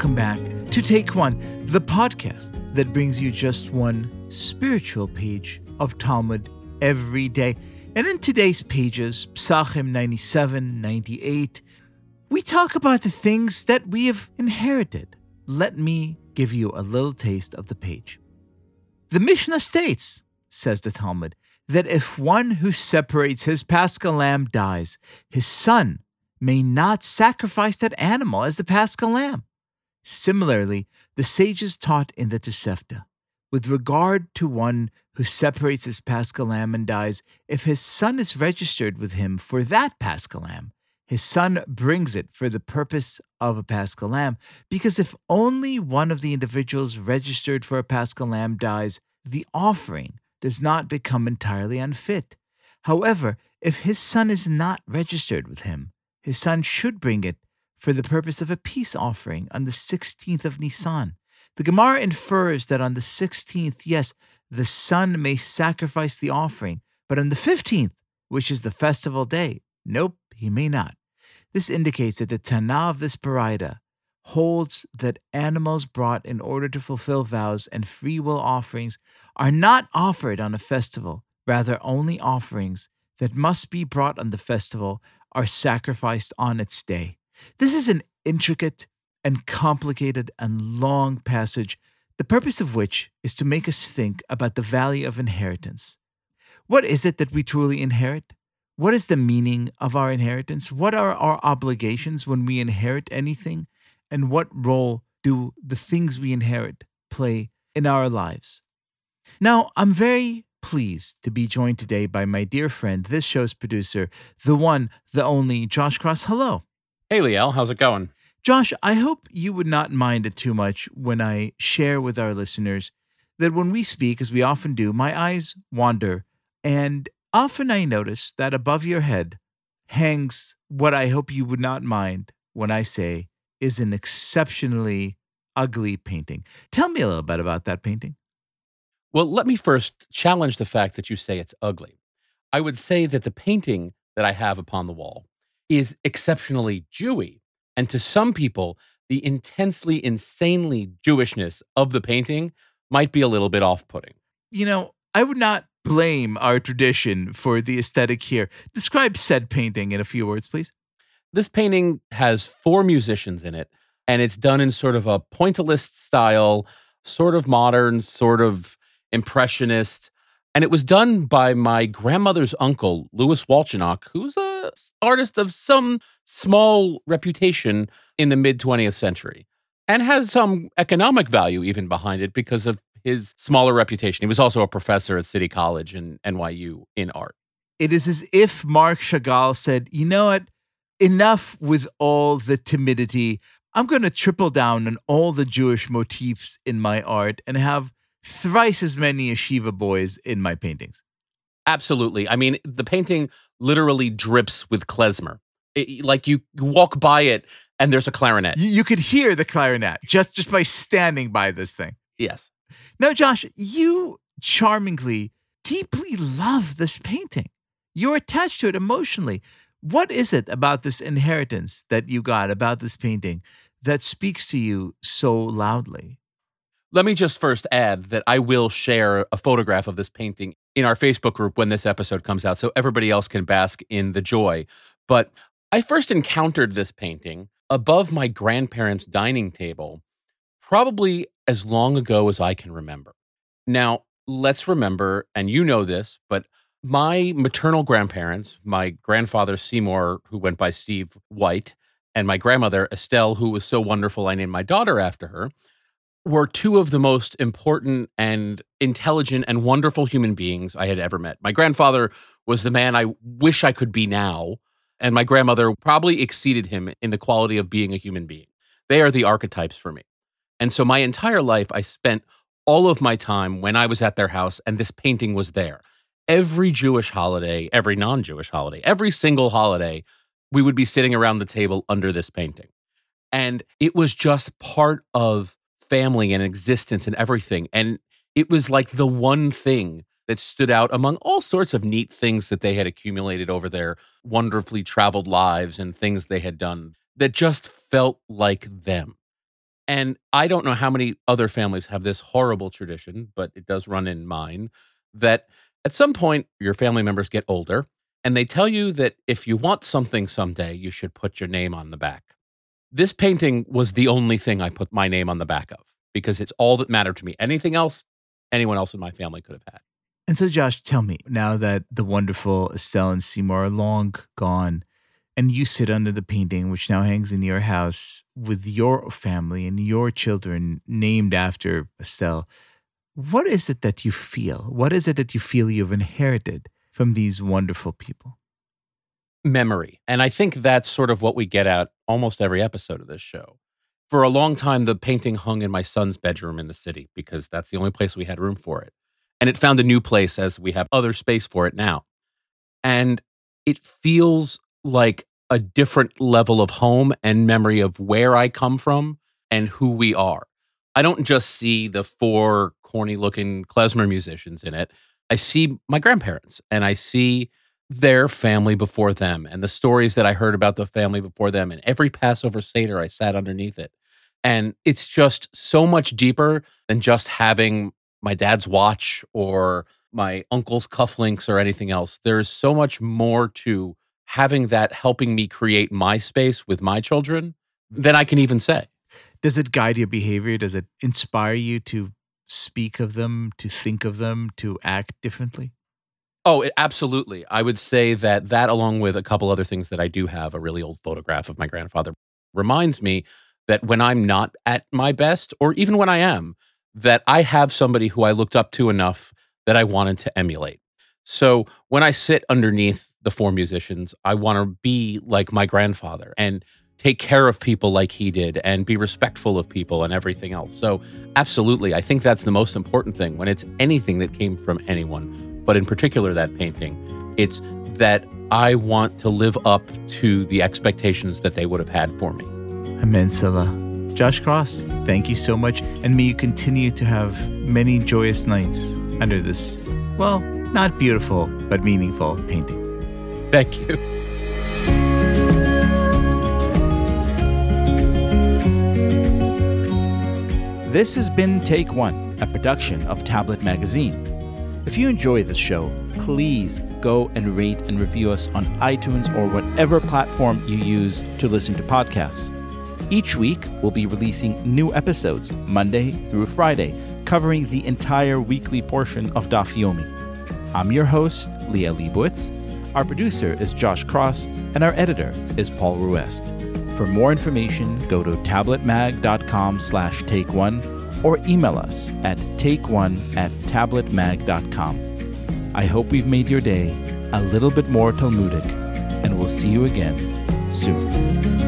welcome back to Take One, the podcast that brings you just one spiritual page of Talmud every day. And in today's pages, Psachim 97, 98, we talk about the things that we have inherited. Let me give you a little taste of the page. The Mishnah states, says the Talmud, that if one who separates his paschal lamb dies, his son may not sacrifice that animal as the paschal lamb. Similarly, the sages taught in the Tosefta, with regard to one who separates his paschal lamb and dies, if his son is registered with him for that paschal lamb, his son brings it for the purpose of a paschal lamb, because if only one of the individuals registered for a paschal lamb dies, the offering does not become entirely unfit. However, if his son is not registered with him, his son should bring it for the purpose of a peace offering on the 16th of Nisan. The Gemara infers that on the 16th, yes, the son may sacrifice the offering, but on the 15th, which is the festival day, nope, he may not. This indicates that the Tana of this Baraita holds that animals brought in order to fulfill vows and free will offerings are not offered on a festival, rather, only offerings that must be brought on the festival are sacrificed on its day. This is an intricate and complicated and long passage, the purpose of which is to make us think about the value of inheritance. What is it that we truly inherit? What is the meaning of our inheritance? What are our obligations when we inherit anything? And what role do the things we inherit play in our lives? Now, I'm very pleased to be joined today by my dear friend, this show's producer, the one, the only Josh Cross. Hello. Hey, Liel, how's it going? Josh, I hope you would not mind it too much when I share with our listeners that when we speak, as we often do, my eyes wander, and often I notice that above your head hangs what I hope you would not mind when I say is an exceptionally ugly painting. Tell me a little bit about that painting. Well, let me first challenge the fact that you say it's ugly. I would say that the painting that I have upon the wall is exceptionally Jewy. And to some people, the intensely, insanely Jewishness of the painting might be a little bit off putting. You know, I would not blame our tradition for the aesthetic here. Describe said painting in a few words, please. This painting has four musicians in it, and it's done in sort of a pointillist style, sort of modern, sort of impressionist. And it was done by my grandmother's uncle, Louis Wolchonok, who's a artist of some small reputation in the mid 20th century and has some economic value even behind it because of his smaller reputation. He was also a professor at City College and NYU in art. It is as if Marc Chagall said, you know what? Enough with all the timidity. I'm going to triple down on all the Jewish motifs in my art and have thrice as many yeshiva boys in my paintings. Absolutely. I mean, the painting literally drips with klezmer. It, like you walk by it and there's a clarinet. You, you could hear the clarinet just just by standing by this thing. Yes. Now, Josh, you charmingly, deeply love this painting. You're attached to it emotionally. What is it about this inheritance that you got about this painting that speaks to you so loudly? Let me just first add that I will share a photograph of this painting in our Facebook group when this episode comes out so everybody else can bask in the joy. But I first encountered this painting above my grandparents' dining table probably as long ago as I can remember. Now, let's remember, and you know this, but my maternal grandparents, my grandfather Seymour, who went by Steve White, and my grandmother Estelle, who was so wonderful, I named my daughter after her, were two of the most important and intelligent and wonderful human beings I had ever met. My grandfather was the man I wish I could be now, and my grandmother probably exceeded him in the quality of being a human being. They are the archetypes for me. And so my entire life, I spent all of my time when I was at their house, and this painting was there. Every Jewish holiday, every non Jewish holiday, every single holiday, we would be sitting around the table under this painting. And it was just part of family and existence and everything. And it was like the one thing that stood out among all sorts of neat things that they had accumulated over their wonderfully traveled lives and things they had done that just felt like them. And I don't know how many other families have this horrible tradition, but it does run in mine that at some point your family members get older and they tell you that if you want something someday, you should put your name on the back. This painting was the only thing I put my name on the back of because it's all that mattered to me. Anything else, anyone else in my family could have had. And so, Josh, tell me now that the wonderful Estelle and Seymour are long gone, and you sit under the painting, which now hangs in your house with your family and your children named after Estelle. What is it that you feel? What is it that you feel you've inherited from these wonderful people? Memory. And I think that's sort of what we get at almost every episode of this show. For a long time, the painting hung in my son's bedroom in the city because that's the only place we had room for it. And it found a new place as we have other space for it now. And it feels like a different level of home and memory of where I come from and who we are. I don't just see the four corny looking klezmer musicians in it. I see my grandparents and I see their family before them and the stories that I heard about the family before them. And every Passover Seder, I sat underneath it. And it's just so much deeper than just having my dad's watch or my uncle's cufflinks or anything else. There's so much more to having that helping me create my space with my children than I can even say. Does it guide your behavior? Does it inspire you to speak of them, to think of them, to act differently? Oh, it, absolutely. I would say that that, along with a couple other things that I do have, a really old photograph of my grandfather, reminds me that when I'm not at my best, or even when I am, that I have somebody who I looked up to enough that I wanted to emulate. So when I sit underneath the four musicians. I want to be like my grandfather and take care of people like he did and be respectful of people and everything else. So, absolutely, I think that's the most important thing when it's anything that came from anyone, but in particular that painting. It's that I want to live up to the expectations that they would have had for me. Amen, Selah. Josh Cross, thank you so much. And may you continue to have many joyous nights under this, well, not beautiful, but meaningful painting. Thank you. This has been Take One, a production of Tablet Magazine. If you enjoy this show, please go and rate and review us on iTunes or whatever platform you use to listen to podcasts. Each week, we'll be releasing new episodes, Monday through Friday, covering the entire weekly portion of Daf Yomi. I'm your host, Liel Leibovitz, our producer is Josh Cross, and our editor is Paul Ruest. For more information, go to tabletmag.com slash take one or email us at takeone at tabletmag.com. I hope we've made your day a little bit more Talmudic, and we'll see you again soon.